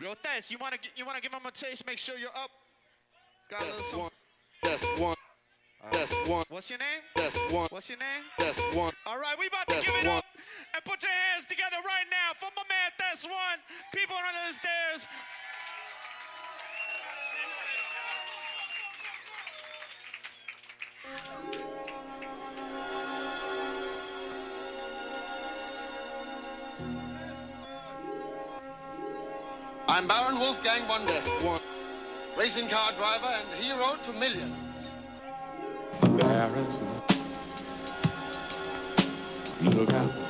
Yo, Tess, you wanna you wanna give him a taste? Make sure you're up. Got That's one. That's one. That's one. What's your name? That's one. What's your name? That's one. All right, we about to That's give it one. up and put your hands together right now for my man Thes One. People under the stairs. I'm Baron Wolfgang von That's racing car driver and hero to millions. Baron. Look out.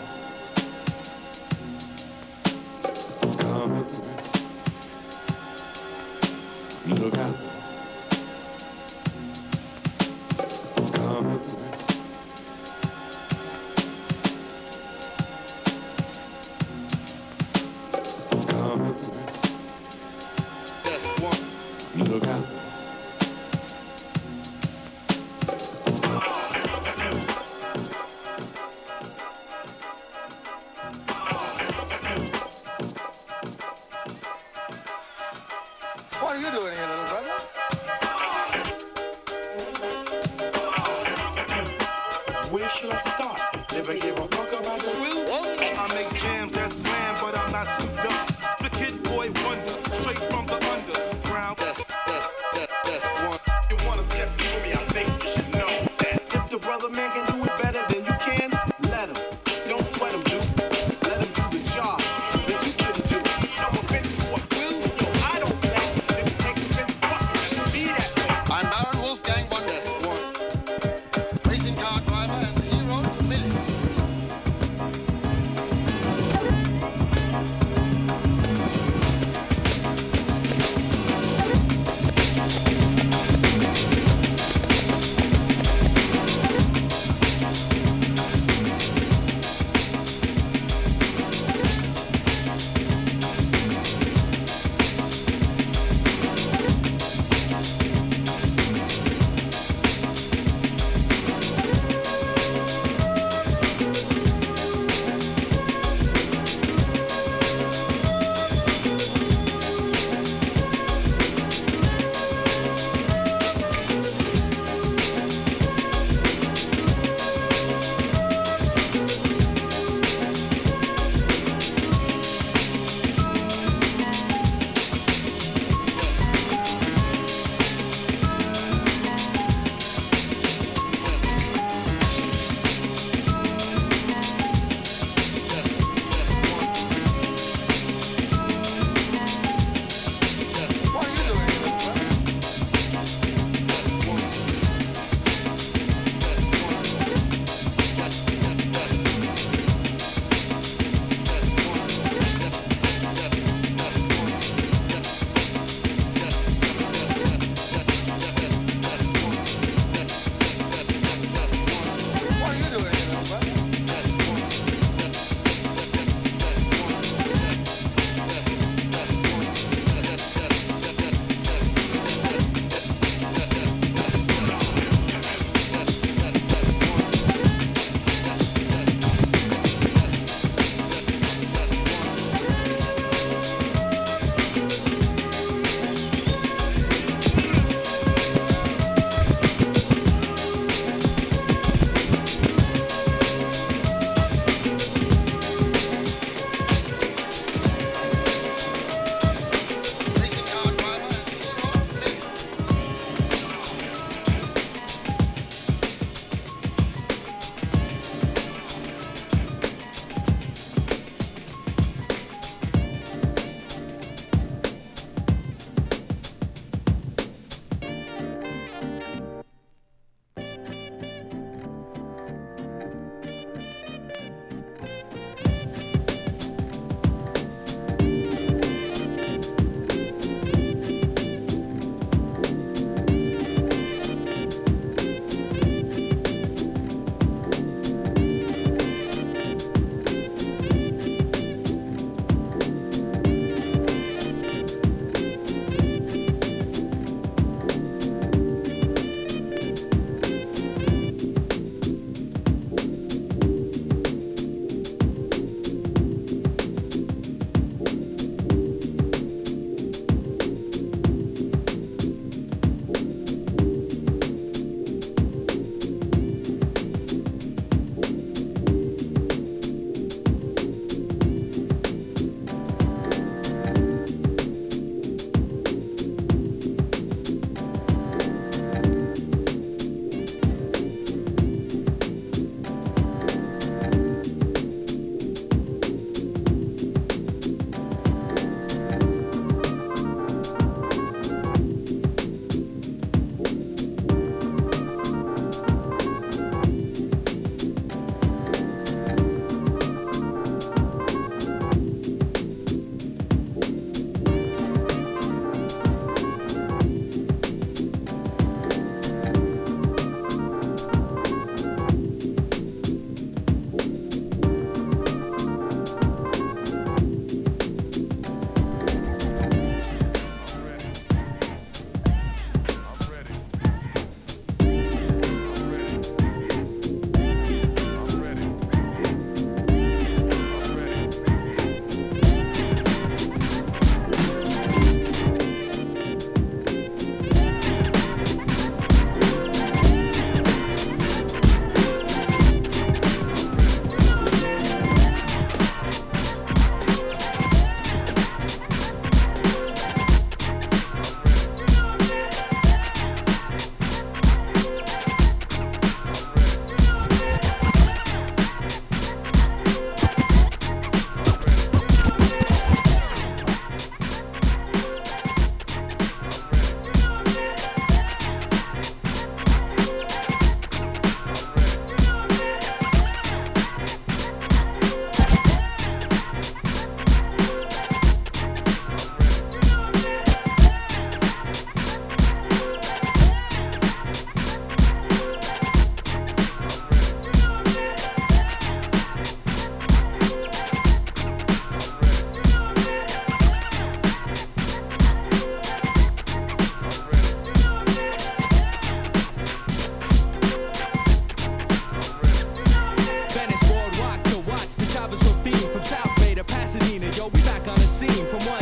From South Bay to Pasadena. Yo, we back on the scene from one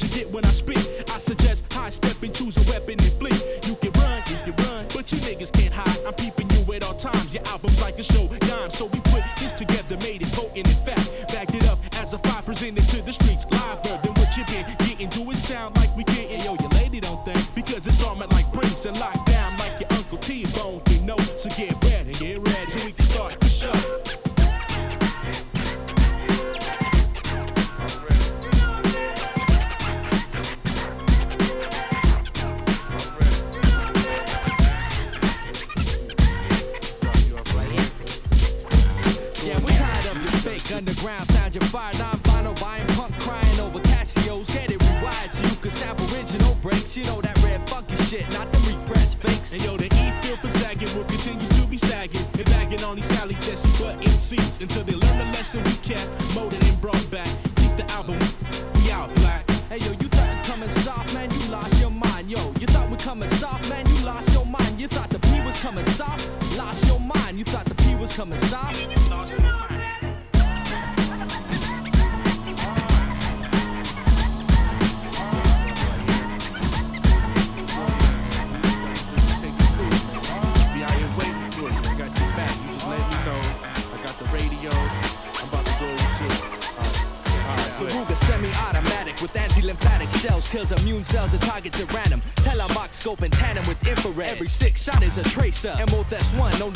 you get when I spit. I suggest high step and choose a weapon and flee. You can run, you can run, but you niggas can't hide. I'm peeping you at all times. Your album's like a show dime, so we put this together, made it potent in fact. Backed it up as a five presented to the streets liver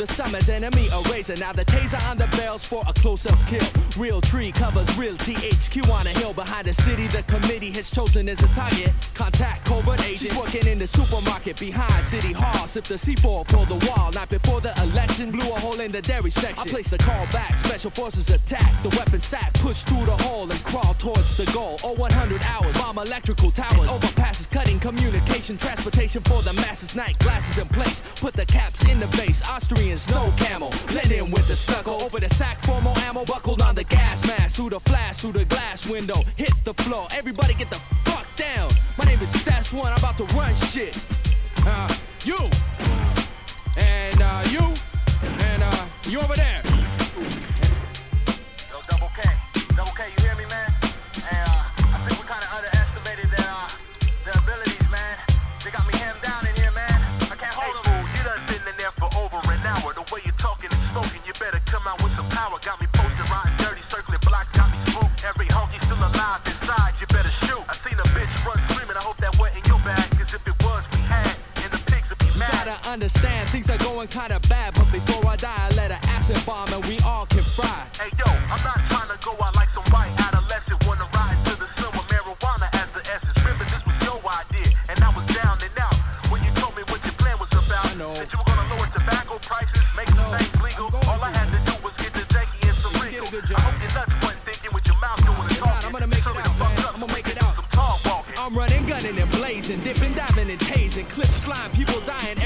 MOS1 known to some enemy eraser. Now the taser on the bells for a close-up kill. Real tree covers real THQ on a hill behind the city. The has chosen as a target. Contact covert agent. She's working in the supermarket behind City Hall. Sip the C4 for the wall. Night before the election. Blew a hole in the dairy section. I place a call back. Special forces attack. The weapon sack. Push through the hole and crawl towards the goal. Oh, 100 hours. Bomb electrical towers. Overpasses cutting communication. Transportation for the masses. Night glasses in place. Put the caps in the base. Austrian snow camel. Blend in with the snuggle. Over the sack for more ammo. Buckled on the gas mask. Through the flash. Through the glass window. Hit the floor. Everybody get the fuck down. My name is Thes One. I'm about to run shit. Uh, you. And uh, you. And uh, you over there. understand things are going kinda bad, but before I die, I let an acid bomb and we all can fry. Hey yo, I'm not trying to go out like some white adolescent, wanna ride to the sun with marijuana as the essence. Remember, this was your idea, and I was down and out when you told me what your plan was about. I. That you were gonna lower tobacco prices, make no, the things legal. All I had to do was get the Jackie and some legal. I hope your nuts wasn't thinking with your mouth doing the talking. I'm gonna make it out, man. Up. I'm gonna make it out. Some tall walking. I'm running, gunning, and blazing, dipping, diving, and tasing. Clips flying, people dying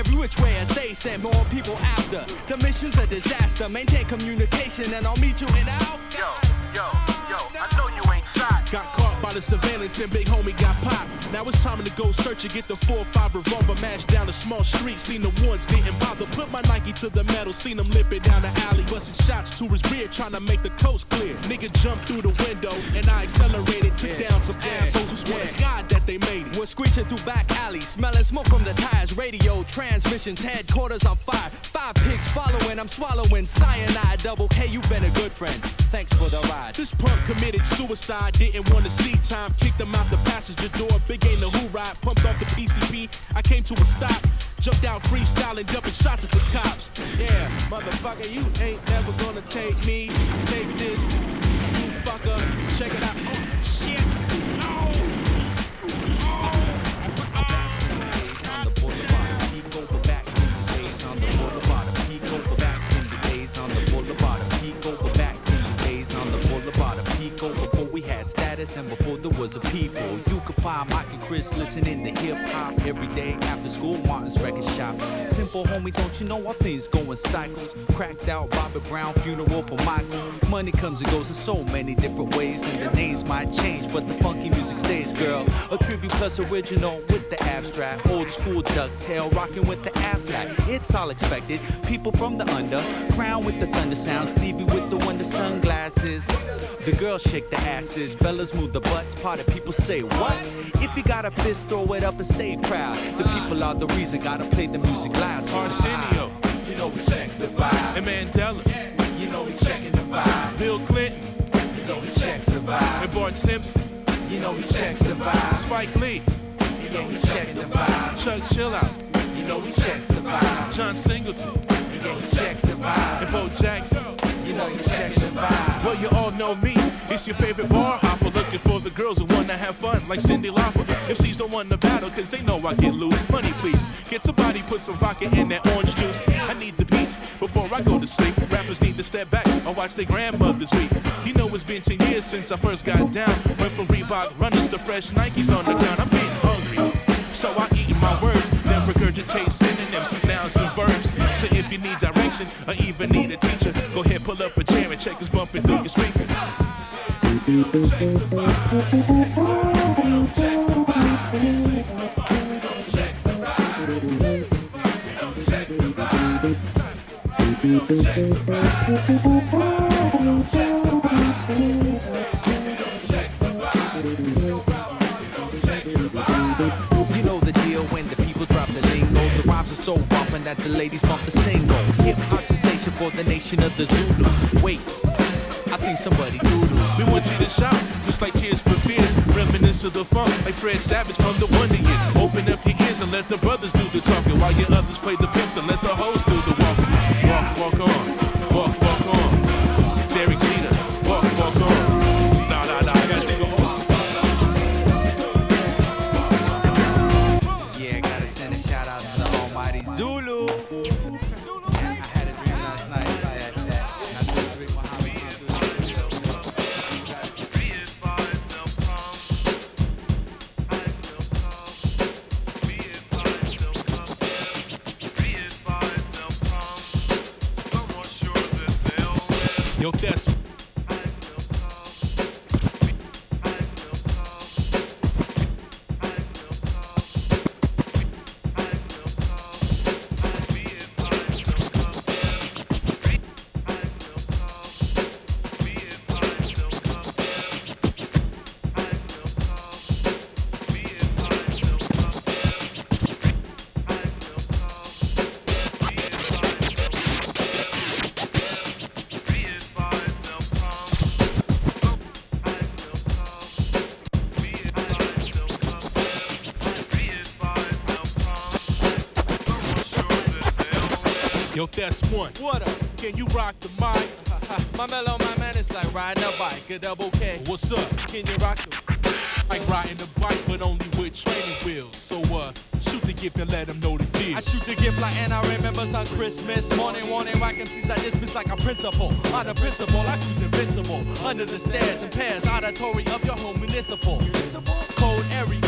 send more people after. The mission's a disaster. Maintain communication, and I'll meet you in out. Yo, yo, yo, I know you ain't shot. Got caught by the surveillance and big homie got popped. Now it's time to go search and get the four or five revolver match down a small street. Seen the ones didn't bother. Put my Nike to the metal. Seen him limping down the alley. Busting shots to his rear, trying to make the coast clear. Nigga jumped through the window and I accelerated. Took down some assholes who swear to God that they made it. We're screeching through back alleys, smelling smoke from the tires, radio, transmissions, headquarters on fire. Five pigs following, I'm swallowing cyanide. Double K, you've been a good friend. Thanks for the ride. This punk committed suicide, didn't want to see time. Kicked him out the passenger door. Big ain't the who ride. Pumped off the PCP. I came to a stop. Jumped out freestyling, dumping shots at the cops. Yeah, motherfucker, you ain't never gonna take me. Take this, you fucker. Check it out. Oh, shit. Peek over back in the days on the boulevard. Peek over status and before there was a people. You could find Mike and Chris listening to hip hop every day after school. Martin's record shop. Simple homie, don't you know all things go in cycles? Cracked out Robert Brown funeral for Michael. Money comes and goes in so many different ways, and the names might change, but the funky music stays, girl. A tribute plus original with the abstract, old school ducktail, rocking with the aflac. It's all expected. People from the under, crown with the thunder sound, Stevie with the wonder sunglasses. The girls shake the asses, fellas move the butts. Part of people say what? If you got a fist, throw it up and stay proud. The people are the reason. Gotta play the music loud. Arsenio. You know we check the vibe. And Mandela. You know we checking the vibe. Bill Clinton. You know we checks the vibe. And Bart Simpson. You know we checks the vibe. Spike Lee. You know we checking the vibe. Chuck Chillout. You know we checks the vibe. John Singleton. You know we checks the vibe. And Bo Jackson. You know we checks the vibe. Well, you all know me. It's your favorite bar hopper looking for the girls who wanna have fun, like Cyndi Lauper. MCs don't want to battle, cause they know I get loose. Money, please. Get somebody, put some vodka in that orange juice. I need the beats before I go to sleep. Rappers need to step back and watch their grandmothers weep. You know, it's been 10 years since I first got down. Went from Reebok runners to fresh Nikes on the ground. I'm getting hungry. So I eat my words, then regurgitate synonyms, nouns, and verbs. So if you need direction or even need a teacher, go ahead, pull up a chair and check us bumping through your speaker. That the ladies bump the single. Hip hop sensation for the nation of the Zulu. Wait, I think somebody doodle. We want you to shout, just like Tears for Fears. Reminisce of the funk, like Fred Savage from the Wonder Years. Open up your ears and let the brothers do the talking, while your others play the pimps and let the hoes do the walking. Walk, walk on, Thes One. What up? Can you rock the mic? My mellow, my man, is like riding a bike, a double K. What's up? Can you rock the Like riding a bike, but only with training wheels. So, uh, shoot the gift and let them know the deal. I shoot the gift like and I remember on Christmas morning, warning, rock MCs. I dismiss like a principal. On the principal, I cruise invincible. Under the stairs and pairs, auditory of your home municipal. Cold area,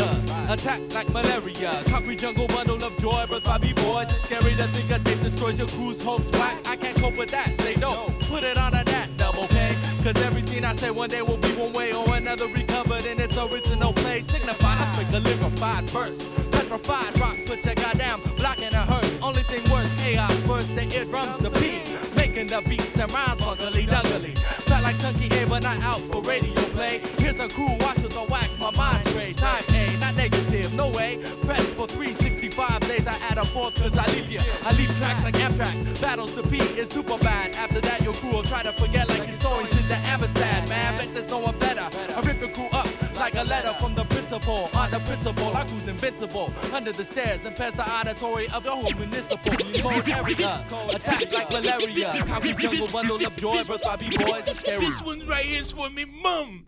Attack like malaria. Concrete jungle bundle of joy, birth by B-boys. It's scary to think a tape destroys your crew's hopes. Whack, I can't cope with that. Say no. Put it on a that double K. Cause everything I say one day will be one way or another recovered in its original place. Signified, I speak a liquefied verse. Petrified rock put your goddamn block in a hearse. Only thing worse, chaos burst the eardrums, the beat. Making the beats and rhymes funkily duggily. Felt like Chunky A, but not out for radio play. Here's a cool watch with a wax, my mind straight. Time negative, no way. Press for 365 days, I add a fourth cause I leave you. I leave tracks like Amtrak. Battles to beat is super bad. After that, your crew will try to forget like it's always is the Amistad, man. Bet there's no one better. I rip your crew up like a letter from the principal. On the principal, I cruise invincible. Under the stairs and past the auditory of your whole municipal remote area. Attack like malaria. Concrete jungle bundle of joy, birth by B-boys. This one right here's for me, mum.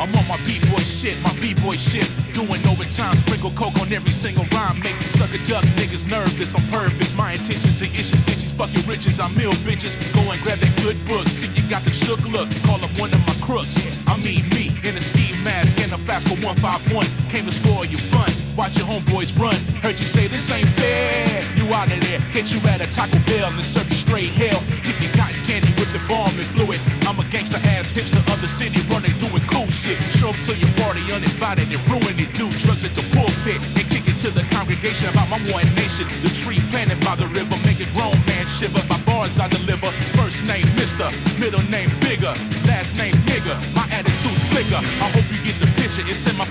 I'm on my b-boy shit, my b-boy shit. Doing overtime, sprinkle coke on every single rhyme. Make me suck a duck, niggas nervous on purpose. My intentions to issue stitches, fuck your riches. I'm mill bitches. Go and grab that good book. See you got the shook look. Call up one of my crooks. I mean me in a ski mask and a Flasco 151. Came to spoil your fun. Watch your homeboys run. Heard you say this ain't fair. You out of there. Catch you at a Taco Bell and serve you straight hell. Tip your cotton candy with the bomb and fluid. I'm a gangster ass hipster of the city running up to your party uninvited and ruin it. Do drugs at the pulpit and kick it to the congregation about my one nation. The tree planted by the river make a grown man shiver. My bars I deliver. First name Mister, middle name Bigger, last name Nigga. My attitude slicker. I hope you get the picture. It's in my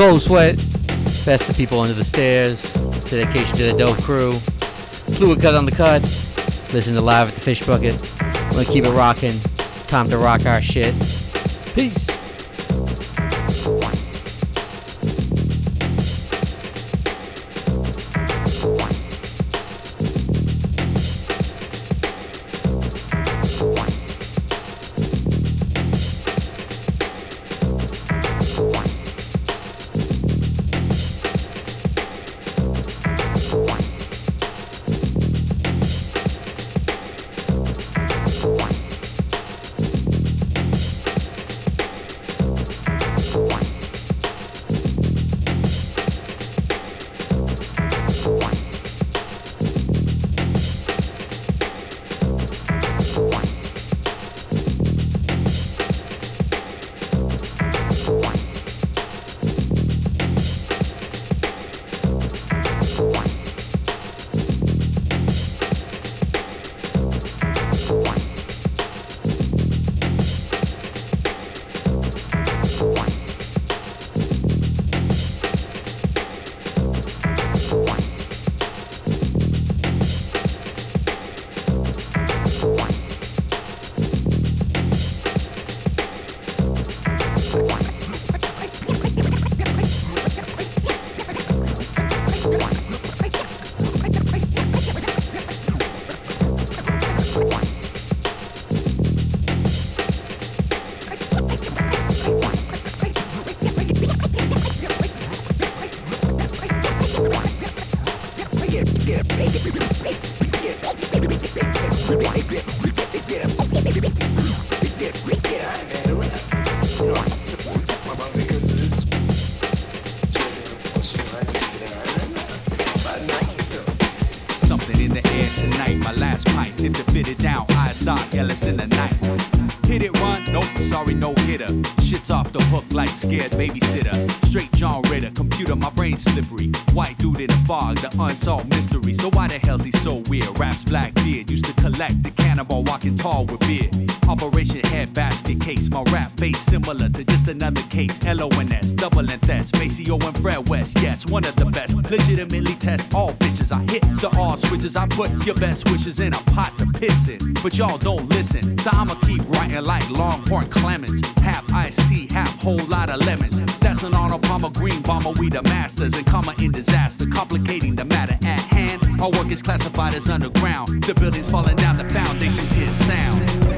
Cold Sweat, best of people under the stairs, dedication to the dope crew. Fluidcut on the cuts, listen to live at the fish bucket. Gonna keep it rocking. Time to rock our shit. Peace. Scared babysitter. Computer, my brain slippery. White dude in the fog, the unsolved mystery. So why the hell's he so weird? Raps black beard, used to collect the cannibal walking tall with beard. Operation head basket case, my rap face similar to just another case. L-O-N-S, double and test, Maceo and Fred West, yes, one of the best. Legitimately test all bitches. I hit the all switches, I put your best wishes in a pot to piss in. But y'all don't listen, so I'ma keep writing like Langhorne Clemens. Half iced tea, half whole lot of lemons. That's an Arnold Palmer Green We the masters and comma in disaster, complicating the matter at hand. Our work is classified as underground. The building's falling down, the foundation is sound.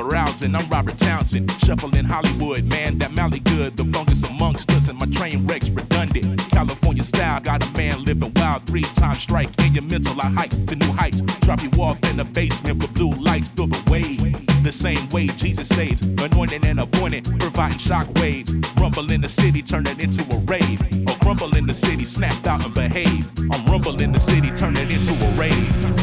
Arousing. I'm Robert Townsend, shuffling Hollywood, man. That Mally good, the longest amongst us, and my train wrecks redundant. California style, got a man living wild. Three times strike in your mental, I hike to new heights. Drop you off in the basement with blue lights, feel the wave. The same way Jesus saves, anointing and appointed, providing shock waves. Rumble in the city, turn it into a rave. Or crumble in the city, snapped out and behave. I'm rumble in the city, turn it into a rave.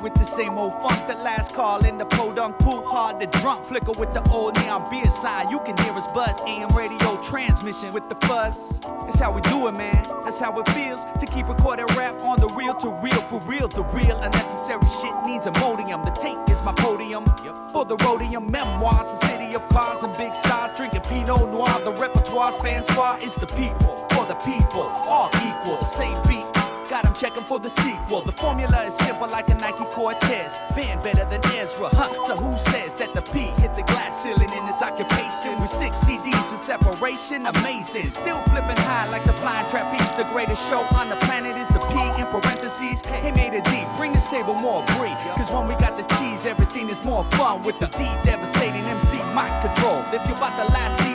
With the same old funk. The last call in the podunk pool hard to drunk. Flicker with the old neon beer sign. You can hear us buzz. AM radio transmission with the fuzz. That's how we do it, man. That's how it feels to keep recording rap on the real to real for real. The real unnecessary shit needs a modium. The tape is my podium for the rhodium memoirs. The city of cars and big stars drinking Pinot Noir. The repertoire spans far. It's the people for the people, all equal. The same beat. Got him checking for the sequel. The formula is simple like a Nike Cortez. Band better than Ezra, huh? So who says that the P hit the glass ceiling in this occupation? With six CDs in separation, amazing. Still flipping high like the flying trapeze. The greatest show on the planet is the P in parentheses. Hey, made it deep. Bring this table more brie. Cause when we got the cheese, everything is more fun with the D devastating MC mic control. If you bought the last CD,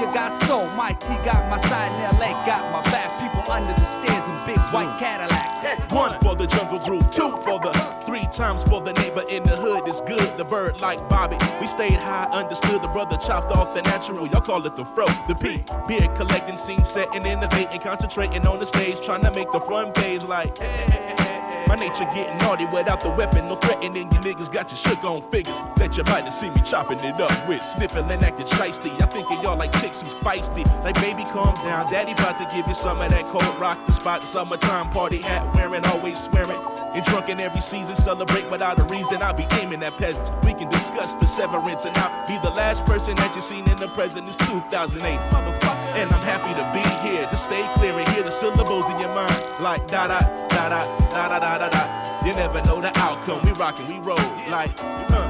you got soul. My T got my side and LA got my back. People under the stairs in big white mm. Cadillacs. One for the jungle group, two for the three times for the neighbor in the hood is good. The bird like Bobby. We stayed high, understood the brother chopped off the natural. Y'all call it the fro, the P. Beer collecting, scene setting, innovating, concentrating on the stage, trying to make the front page like. Hey, hey, hey. My nature getting naughty without the weapon. No threatening you niggas got your shook on figures that you might have seen me chopping it up with. Sniffing and acting shiesty. I think of y'all like chicks who's feisty. Like baby, calm down. Daddy about to give you some of that cold rock. The spot summertime party hat wearing, always swearing. And drunk in every season, celebrate without a reason. I'll be aiming at peasants. We can discuss the severance, and I'll be the last person that you seen in the present It's 2008. Motherfucker. And I'm happy to be here. Just stay clear and hear the syllables in your mind. Like da da da da da da da da da. You never know the outcome. We rockin', we roll. Like uh,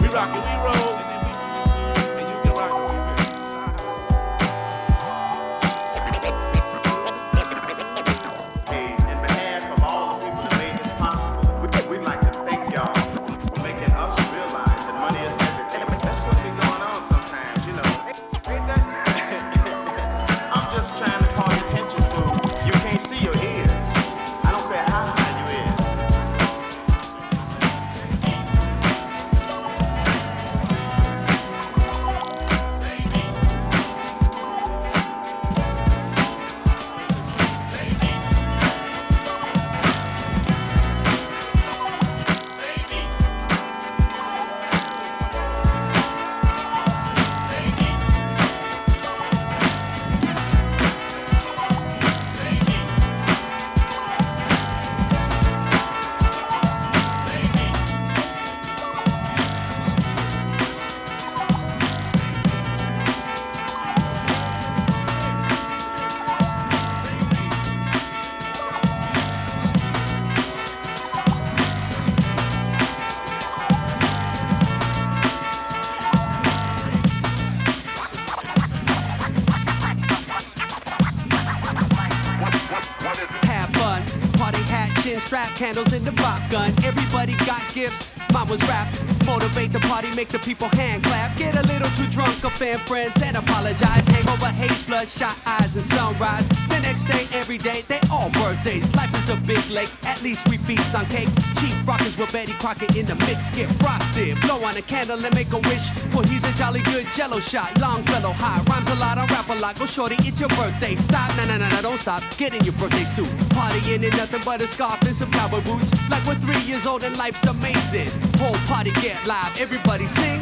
we, we rockin', we roll. Gun. Everybody got gifts. Mine was rap. Motivate the party, make the people hand clap. Get a little too drunk, offend friends and apologize. Hangover, haze, bloodshot eyes, and sunrise. The next day, every day, they all birthdays. Life is a big lake, at least we feast on cake. Rockers with Betty Crocker in the mix, get frosted. Blow on a candle and make a wish. For he's a jolly good jello shot. Long fellow high, rhymes a lot, I rap a lot. Go shorty, it's your birthday. Stop, nah, nah, nah, nah, don't stop. Get in your birthday suit. Partying in nothing but a scarf and some cowboy boots. Like we're three years old and life's amazing. Whole party get live, everybody sing.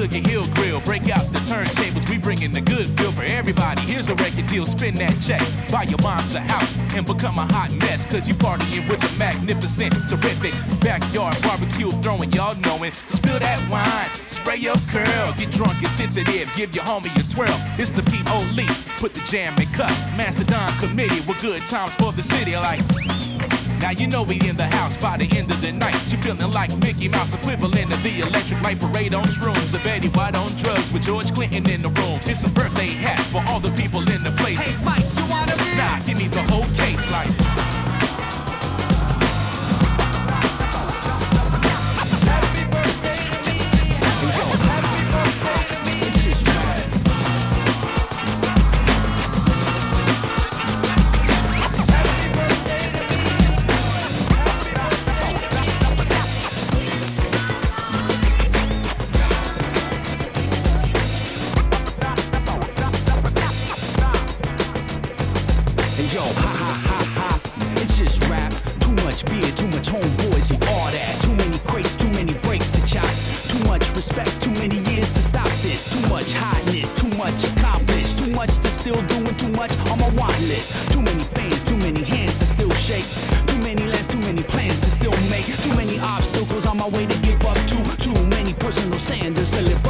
Sugar Hill Grill. Break out the turntables, we bringing the good feel for everybody. Here's a record deal, spin that check. Buy your mom's a house and become a hot mess. Cause you partying with a magnificent, terrific backyard barbecue throwing, y'all knowing. Spill that wine, spray your curl, get drunk and sensitive, give your homie a twirl. It's the Pete O'Lease, put the jam in cuss. Mastodon committee with good times for the city, like. Now you know we in the house by the end of the night. You feeling like Mickey Mouse, equivalent of the electric light parade on shrooms. A Betty White on drugs with George Clinton in the rooms. Here's some birthday hats for all the people in the place. Hey Mike, you wanna be? Nah, give me the whole case like. Way to give up to. Too many personal standards to live up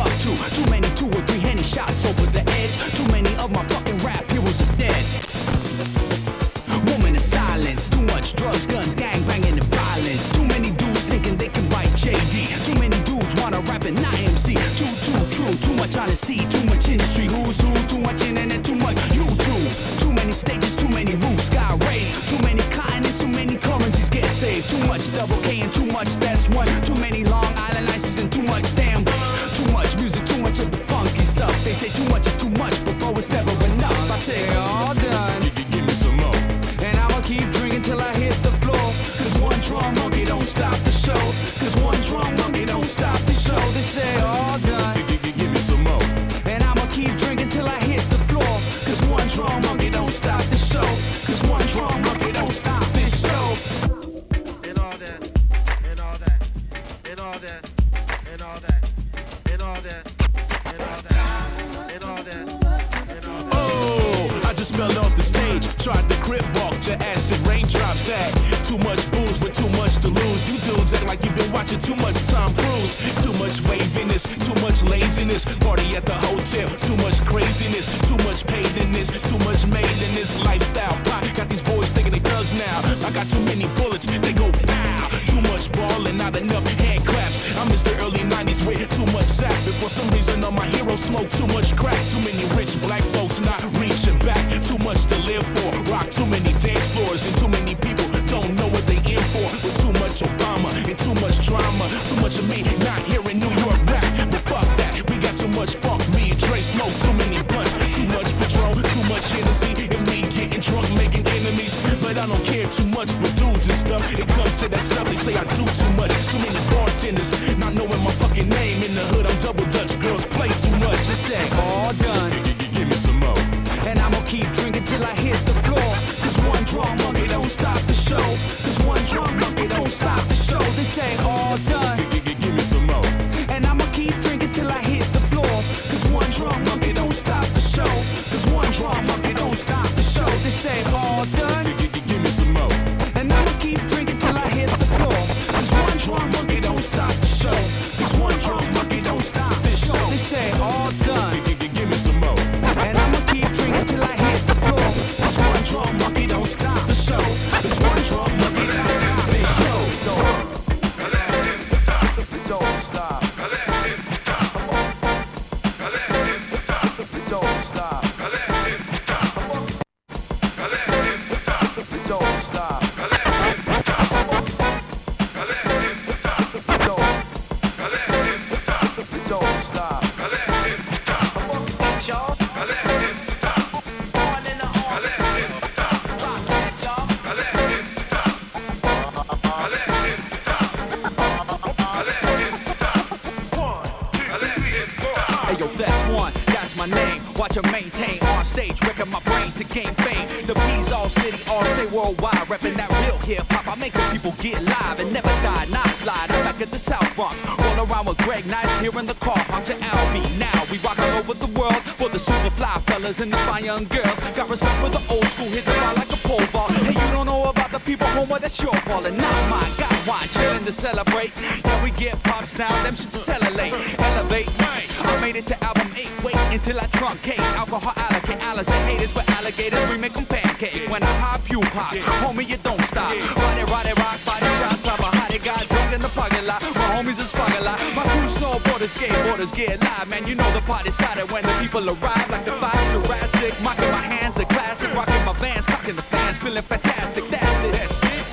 falling out. My God, why chillin' to celebrate? Yeah, we get pops now, them shit to celebrate. Elevate, I made it to album eight. Wait until I truncate. Alcohol allocate, Alice and haters with alligators. We make them pancake. When I hop, you pop. Homie, you don't stop. Body, body, ride rock, body shots. I'm a hottie guy, drunk in the parking lot. My homies is a lot. My crew snowboarders, skateboarders get live. Man, you know the party started when the people arrive. Like the five Jurassic, mocking my hands, a classic. Rocking my vans, cocking the fans, feeling fantastic. That's it. That's it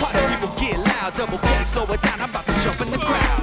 double K, slow it down. I'm about to jump in the crowd.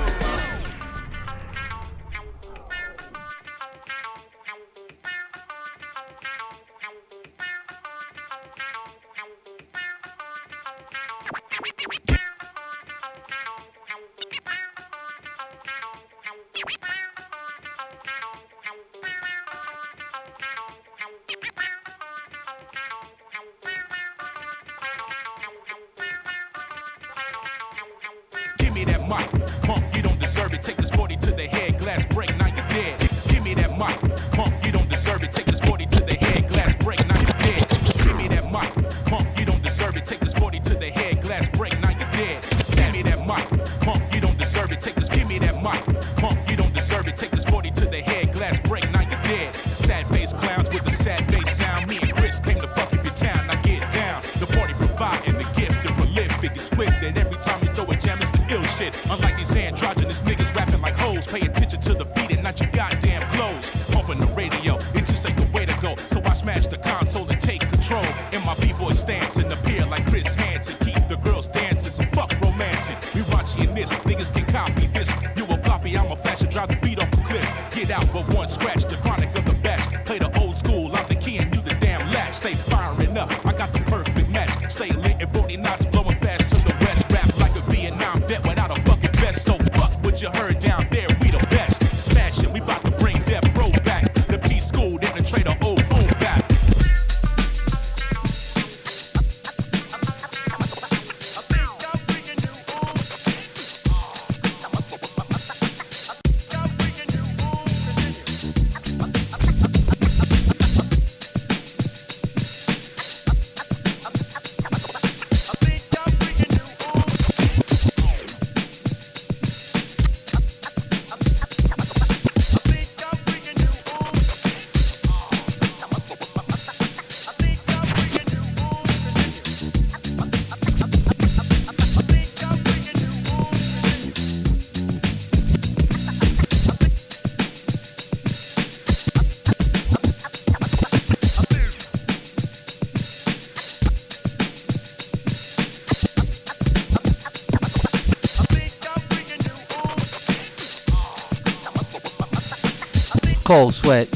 Cold Sweat.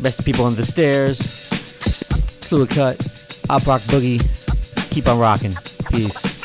Best people on the stairs. Fluidcut. Rock Boogie. Keep on rocking. Peace.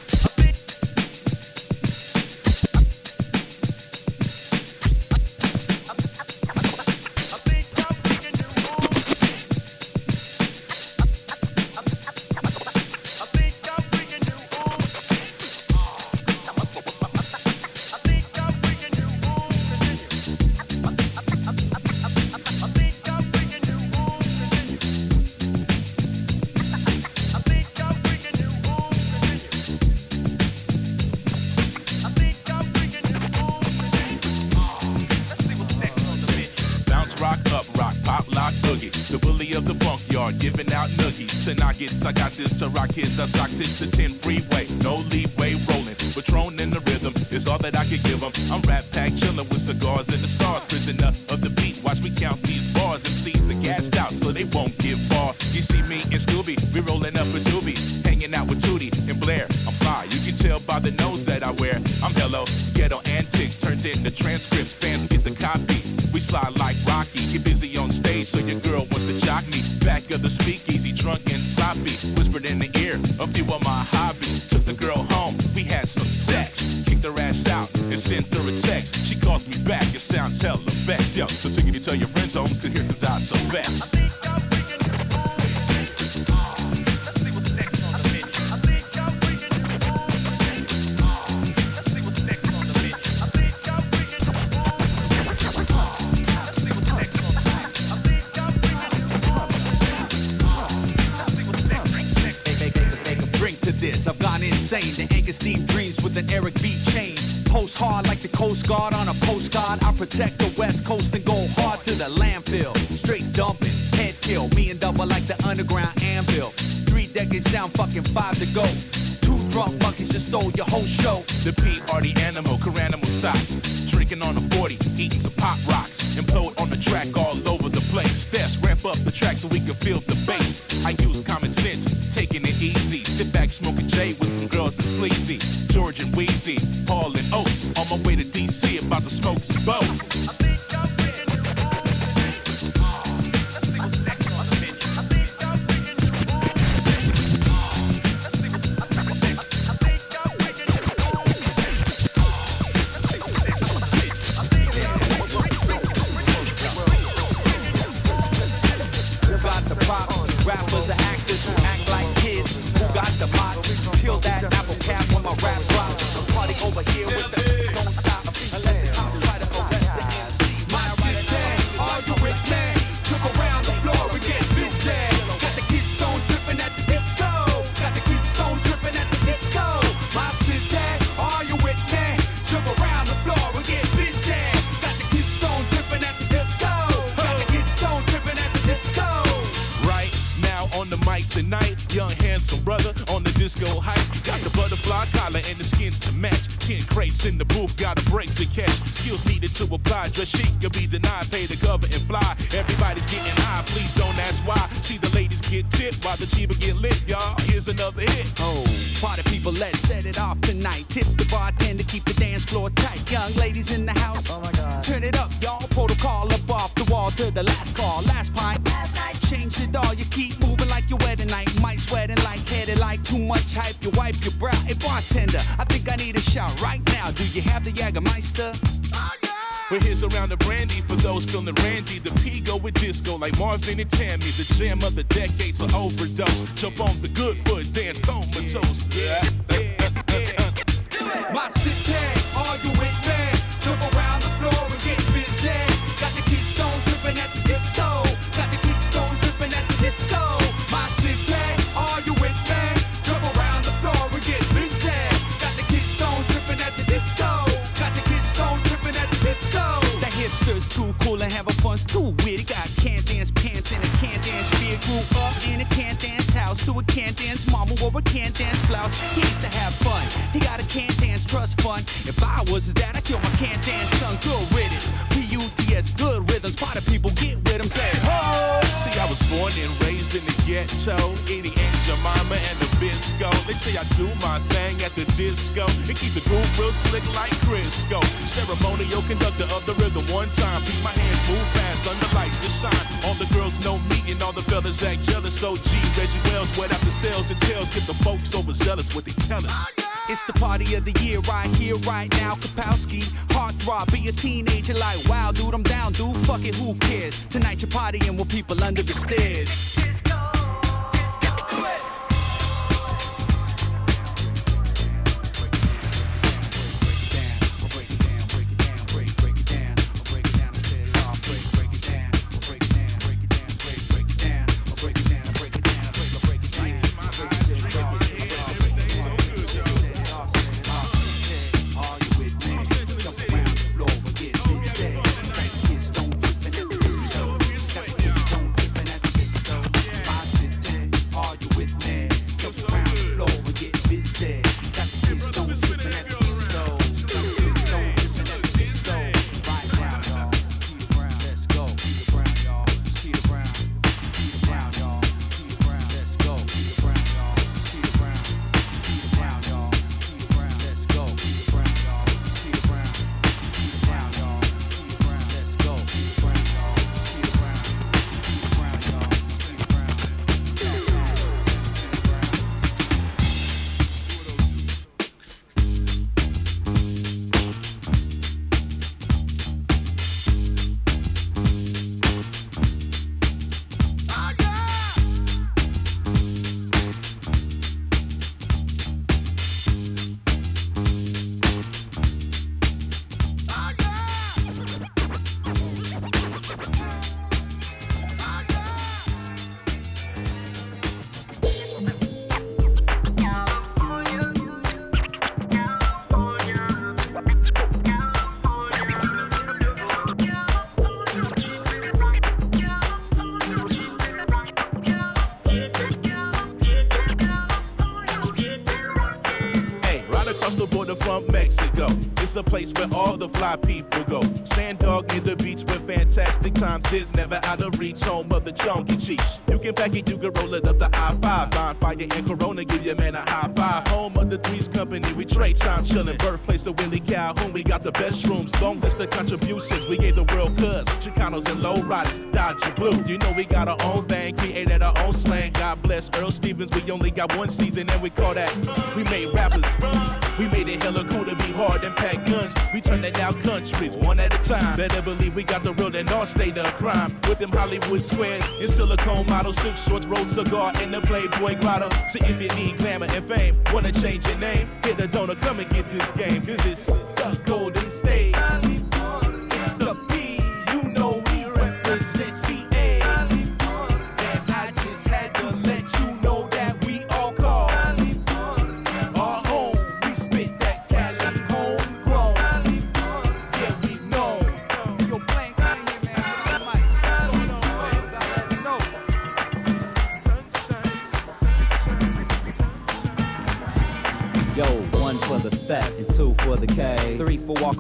To nuggets, I got this to rock kids. I sock 6 to 10 freeway. No leeway rolling. Patron in the rhythm is all that I can give them. I'm rap pack chilling with cigars and the stars. Prisoner of the beat. Watch me count these bars. and MCs are gassed out so they won't get far. You see me and Scooby, we rolling up a doobie. Hanging out with Tootie and Blair. I'm fly. You can tell by the nose that I wear. I'm hello. Ghetto antics turned into transcripts. Fans get the copy. We slide like Rocky. Get busy on stage so your girl wants to jock me. Back of the speakeasy, drunk and sloppy. Whispered in the ear a few of my hobbies. Took the girl home. We had some sex. Kicked her ass out and sent her a text. She calls me back. It sounds hella vexed. Yo, so take it to tell your friends homes, cause here comes out so fast. Insane. The anchor steam dreams with an Eric B chain. Post hard like the Coast Guard on a postcard. I protect the West Coast and go hard to the landfill. Straight dumping, head kill. Me and double like the underground anvil. Three decades down, fucking five to go. Two drunk monkeys just stole your whole show. The P are the animal, Garanimal socks. Drinking on a 40, eating some pop rocks. Implode on the track all over the place. Steps ramp up the track so we can feel the bass. I use common sense, Smoking J with some girls that's sleazy. George and Weezy, Paul and Oates. On my way to DC, about to smoke some boat. Marvin and Tammy. The jam of the having fun's too witty. Got can dance pants and a can't dance beard. Grew up in a can't dance house to a can't dance mama wore a can't dance blouse. He used to have fun. He got a can dance trust fund. If I was his dad, I'd kill my can't dance son. Good riddance. P-U-D-S, good rhythms. Part of people get with him. Say, ho! See, I was born and raised in the ghetto, eating Aunt Jemima and the Bisco. They say I do my thing at the disco and keep the groove real slick like Crisco. Ceremonial conductor of the rhythm one time. Beat my hands move fast under lights to shine. All the girls know me and all the fellas act jealous. OG Reggie Wells, wet after sales and tails. Get the folks overzealous what they tell us. It's the party of the year right here, right now. Kapowski, heartthrob, be a teenager like, wow, dude, I'm down, dude. Fuck it, who cares? Tonight you're partying with people under the stairs. Where all the fly people go. Sand dog near the beach with fantastic times is never out of reach. Home of the chunky cheese. You can pack it, you can roll it up the I-5. Bonfire and Corona, give your man a high five. Home of the Threes Company, we trade time chillin'. Birthplace of Willie Calhoun, we got the best rooms. Long list of contributions, we gave the world cuz. Chicanos and low riders, Dodger Blue. You know we got our own thing, created our own slang. God bless Earl Stevens, we only got one season and we call that. We made rappers. We made it hella cool to be hard and pack guns. We turn it out countries one at a time. Better believe we got the real and all state of crime. With them Hollywood squares and silicone models, silk shorts, rolled cigar in the Playboy grotto. So if you need glamour and fame, wanna change your name, hit the donor, come and get this game. Cause it's the Golden State.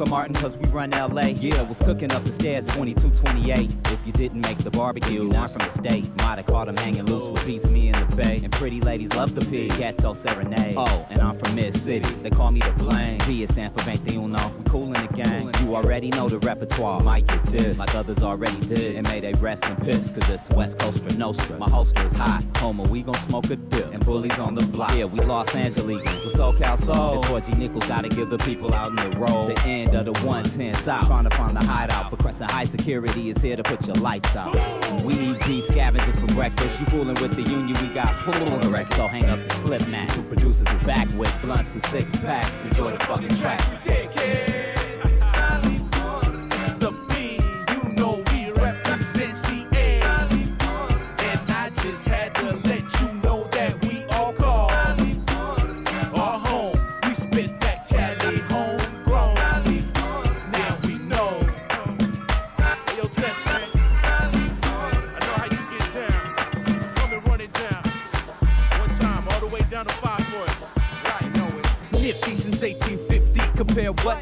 Martin, cause we run LA. Yeah, was cooking up the stairs 2228. If you didn't make the barbecue, I'm from the state. Might have caught him hanging loose with piece me in the bay. And pretty ladies love the pig. Ghetto serenade. Oh, and I'm from Mid City. They call me the blame. V is stand for 21. We cool in the gang. You already know the repertoire. Might get this, like others already did. And may they rest in piss, cause it's West Coastra Nostra. My holster is hot. Homer, we gon' smoke a. And bullies on the block. Yeah, we Los Angeles. With SoCal Soul. It's 4G Nichols gotta give the people out in the road. The end of the 110 South. Trying to find the hideout. But Crescent High Security is here to put your lights out. We eat beef scavengers for breakfast. You fooling with the union, we got pull correct. So hang up the slip mat. Two producers is back with blunts and six packs. Enjoy the fucking track. It's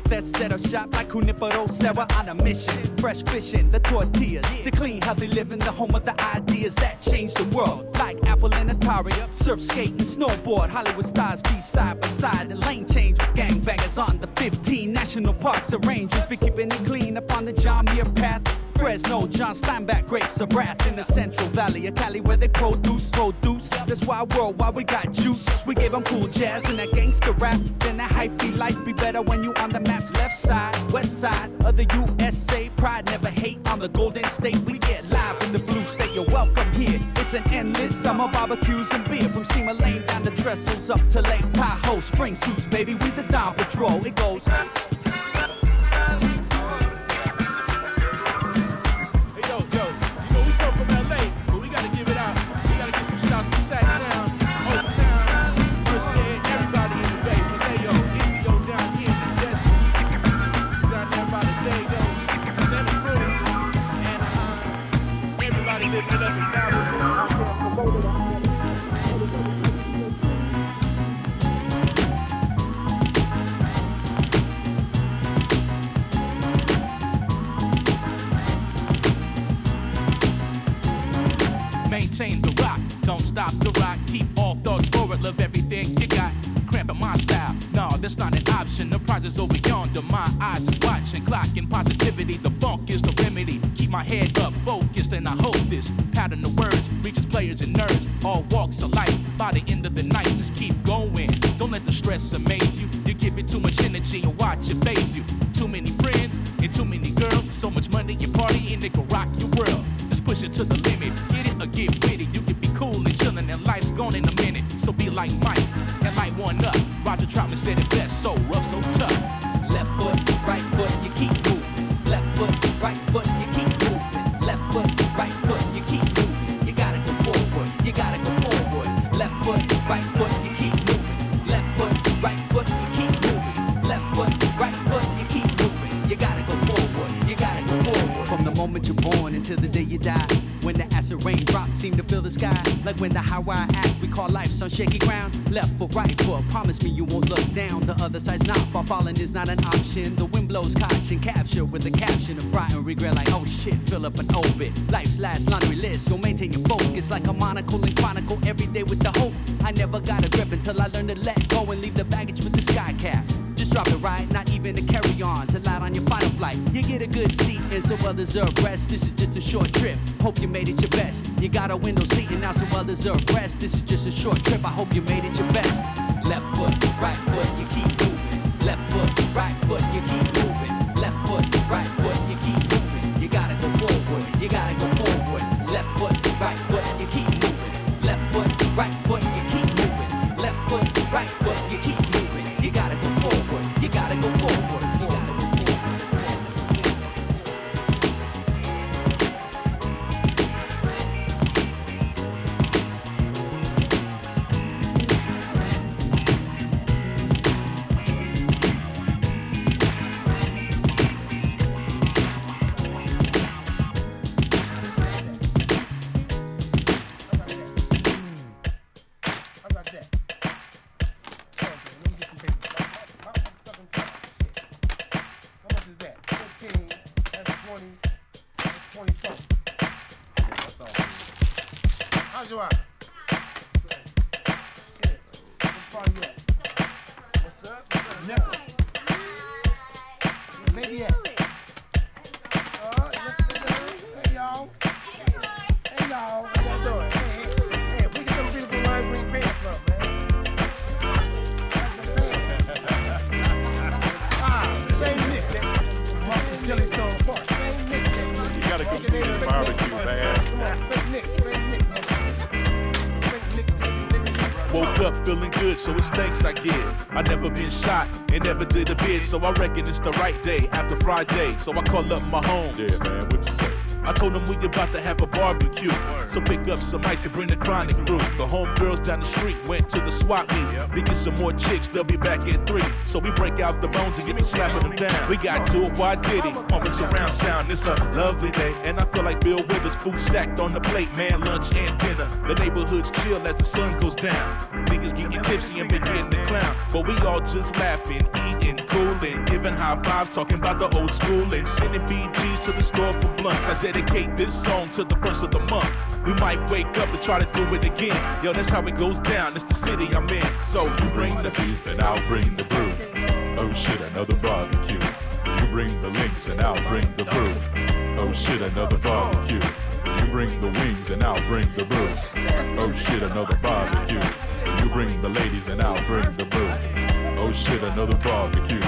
Let's set up shop like Junipero Serra on a mission. Fresh fishing, the tortillas, the clean, healthy living, the home of the ideas that change the world. Like Apple and Atari, surf skate and snowboard. Hollywood stars be side by side. The lane change with gangbangers on the 15 national parks and ranges. Be keeping it clean up on the John Muir path. Fresno, John Steinbeck grapes of wrath in the Central Valley of Cali where they produce, produce. That's why worldwide we got juice. We gave them cool jazz and that gangster rap. Then that hyphy life be better when you on the map's left side, west side of the USA. Pride never hate on the Golden State. We get live in the blue state. You're welcome here. It's an endless summer barbecues and beer from Steamer Lane down the trestles up to Lake Tahoe. Spring suits, baby, we the Dawn Patrol. It goes. The rock, don't stop the rock. Keep all thoughts forward, love everything you got. Cramping my style, no, that's not an option. The prize is over yonder, my eyes is watching. Clocking positivity, the funk is the remedy. Keep my head up, focused, and I hold this. Pattern of words reaches players and nerds, all walks of life. By the end of the night, just keep going. Don't let the stress amaze you. You give it too much energy and watch it phase you. Too many friends and too many girls. So much money, you party and it can rock like Mike and light one up. Roger Troutman said it best. So rough, so tough. Left foot, right foot, you keep moving. Left foot, right foot, you keep moving. Left foot, right foot, you keep moving. You gotta go forward, you gotta go forward. Left foot, right foot, you keep moving. Left foot, right foot, you keep moving. Left foot, right foot, you keep moving. You gotta go forward, you gotta go forward. From the moment you're born until the day you die. When the acid rain drops seem to fill the sky. Like when the high wire act on shaky ground. Left foot, right foot, promise me you won't look down. The other side's not far falling is not an option. The wind blows caution, capture with a caption of pride and regret. Like oh shit, fill up an obit. Life's last laundry list. You'll maintain your focus like a monocle and chronicle every day with the hope. I never got a grip until I learned to let go and leave the baggage with the sky cap. Just drop it right, not even a carry on. To light on your final flight. You get a good seat and some well deserved rest. This is just a short trip. Hope you made it your best. You got a window seat and now some well deserved rest. This is just a short trip. I hope you made it your best. Left foot, right foot, you keep moving. Left foot, right foot, you keep moving. Left foot, right foot, you keep moving. You gotta go forward. You gotta go forward. Left foot, right foot, up feeling good, so it's thanks I give. I never been shot and never did a bid, so I reckon it's the right day after Friday. So I call up my home. Yeah, man, what you say? I told them we about to have a barbecue. So pick up some ice and bring the chronic brew. The homegirls down the street went to the swap meet. We get some more chicks, they'll be back at three. So we break out the bones and get to slapping them down. We got do it, why did he? Pumping surround sound. It's a lovely day. And I feel like Bill Withers, food stacked on the plate, man, lunch and dinner. The neighborhood's chill as the sun goes down. Niggas getting tipsy and beginning to clown. But we all just laughing, eating, cooling, giving high fives, talking about the old school and sending BGs to the store for blunts. I dedicate this song to the first of the month. We might wake up and try to do it again. Yo, that's how it goes down. It's the city I'm in. So you bring the beef and I'll bring the brew. Oh shit, another barbecue. You bring the links and I'll bring the brew. Oh shit, another barbecue. You bring the wings and I'll bring the brew. Oh shit, another barbecue. Bring the ladies and I'll bring the brew. Oh shit, another barbecue.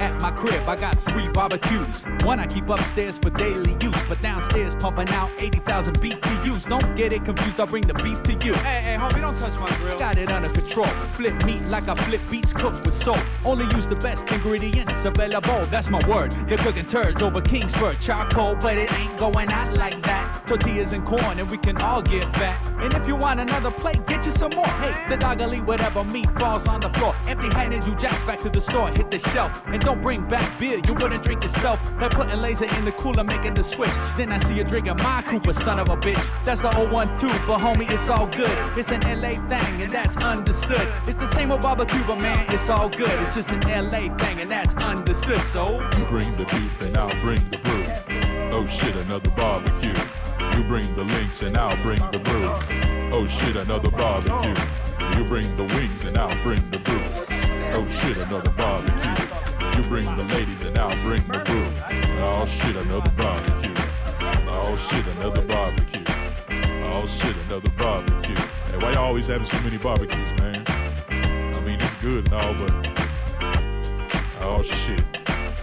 At my crib, I got three barbecues. One I keep upstairs for daily use, but downstairs pumping out 80,000 BTUs. Don't get it confused, I'll bring the beef to you. Hey, hey, homie, don't touch my grill. Got it under control. Flip meat like I flip beats cooked with salt. Only use the best ingredients available, that's my word. They're cooking turds over Kingsford charcoal, but it ain't going out like that. Tortillas and corn, and we can all get fat. And if you want another plate, get you some more. Hey, the dog will eat whatever meat falls on the floor. Empty handed, you jacks back to the store, hit the shelf. And don't bring back beer, you wouldn't drink yourself. By putting laser in the cooler, making the switch. Then I see you drinking my Cooper, son of a bitch. That's the 012, but homie, it's all good. It's an LA thing, and that's understood. It's the same old barbecue, but man, it's all good. It's just an LA thing, and that's understood. So You bring the beef and I'll bring the brew. Oh shit, another barbecue. You bring the links and I'll bring the brew. Oh shit, another barbecue. You bring the wings and I'll bring the brew. Oh shit, another barbecue. You bring the ladies and I'll bring the brew. Oh shit, another barbecue. Oh shit, another barbecue. Oh shit, another barbecue. Hey, why y'all always having so many barbecues, man? I mean, it's good and all, but oh shit.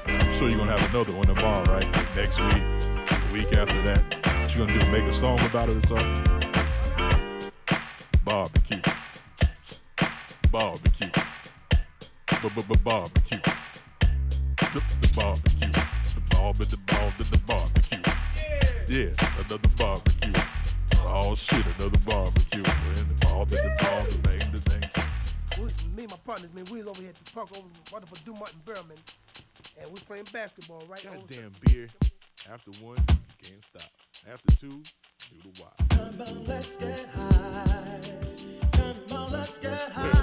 I'm sure you're gonna have another one tomorrow, right? Next week, the week after that. What you gonna do? Make a song about it or something? Barbecue. Barbecue. B-b-b-barbecue. The, the barbecue. The barb the barb the barbecue. Yeah, another barbecue. Oh shit, another barbecue. Man, the barb the barb the bang the thing. Me and my partners, man, we was over here at the park over wonderful Dumont and Berman, and we playing basketball, right? over- Goddamn beer. After one, can't stop. After two, do the wild. Come on, let's get high. Come on, let's get high.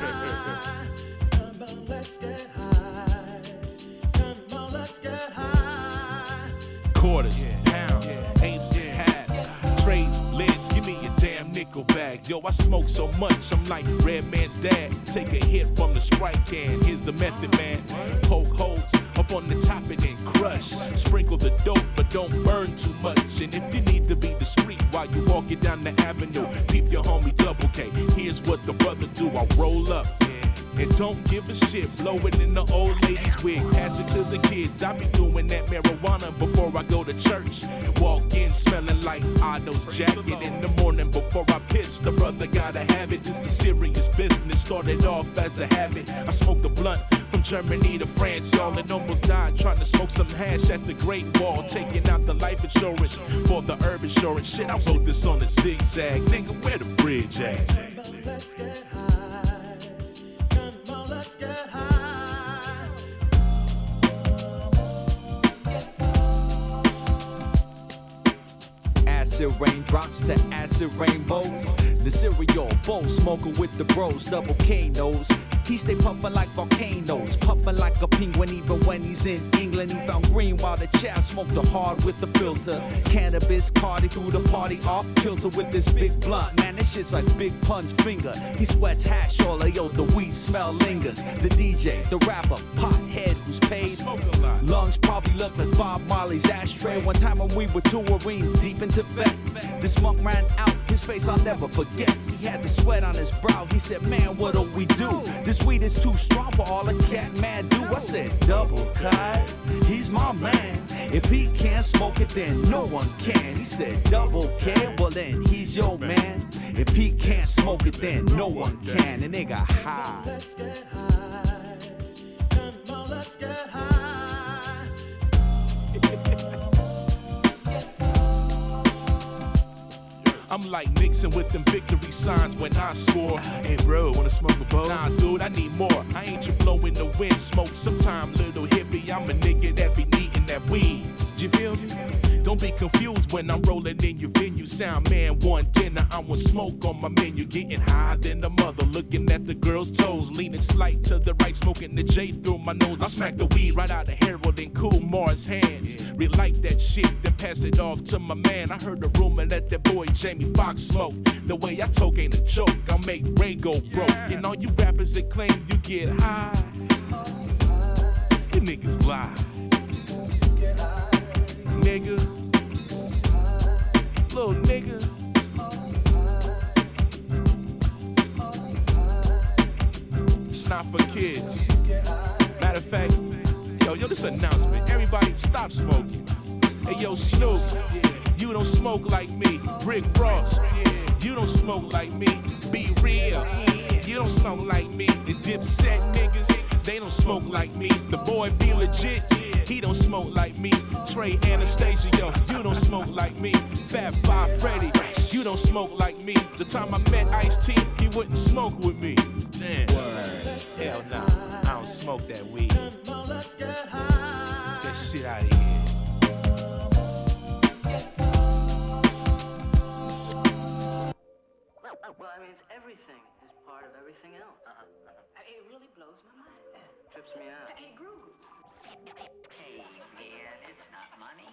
Quarters, pounds, and halves. Trades, lids, give me a damn nickel bag. Yo, I smoke so much, I'm like Red Man's dad. Take a hit from the Sprite can. Here's the method, man. Poke holes up on the top and then crush. Sprinkle the dope, but don't burn too much. And if you need to be discreet while you walking down the avenue, keep your homie double K. Here's what the brother do. I roll up. And don't give a shit, blow it in the old lady's wig, pass it to the kids. I be doing that marijuana before I go to church. Walk in smelling like Otto's jacket in the morning before I piss. The brother gotta have it, this is serious business. Started off as a habit. I smoked a blunt from Germany to France, y'all, and almost died trying to smoke some hash at the Great Wall. Taking out the life insurance for the herb insurance. Shit, I wrote this on a zigzag. Nigga, where the bridge at? Let's get high. Acid raindrops to acid rainbows. The cereal bowl smoking with the bros, double K nose. He stay pumping like volcanoes, pumping like a penguin even when he's in England. He found green while the chaff smoked the hard with the filter. Cannabis Cardi through the party off kilter with this big blunt. Man, this shit's like Big Pun's finger. He sweats hash all of yo, the weed smell lingers. The DJ, the rapper, pothead who's paid. Lungs probably look like Bob Marley's ashtray. One time when we were touring deep in Tibet, this monk ran out. His face I'll never forget. He had the sweat on his brow. He said, Man, what'll we do? This weed is too strong for all a cat man do. I said, Double cut. He's my man. If he can't smoke it, then no one can. He said, Double K. Well, then he's your man. If he can't smoke it, then no one can. And they got high. Let's get high. Come on, let's get high. I'm like mixing with them victory signs when I score. Hey bro, wanna smoke a bowl? Nah, dude, I need more. I ain't your blowing the wind, smoke sometime, little hippie. I'm a nigga that be needing that weed. You feel me? Don't be confused when I'm rolling in your venue. Sound man, one dinner, I want smoke on my menu. Getting high than the mother, looking at the girl's toes. Leaning slight to the right, smoking the J through my nose. I smack the weed right out of Harold and Kumar's hands. Relight that shit, then pass it off to my man. I heard a rumor that that boy Jamie Foxx smoke. The way I talk ain't a joke, I'll make Ray go broke. And all you rappers that claim you get high, you niggas lie. Nigga, little nigga. It's not for kids. Matter of fact, yo, yo, this announcement. Everybody, stop smoking. Hey, yo, Snoop, you don't smoke like me. Rick Ross, you don't smoke like me. Be real, you don't smoke like me. The Dipset niggas, they don't smoke like me. The boy be legit, he don't smoke like me. Trey Anastasio, yo, you don't smoke like me. Fab Five Freddy, you don't smoke like me. The time I met Ice T, he wouldn't smoke with me. Damn. Hell nah, I don't smoke that weed. Get shit out of here. Well, I mean, it's everything is part of everything else. Uh-huh, uh-huh. It really blows my mind. trips me out. Hey, Grooves. Hey, man, it's not money.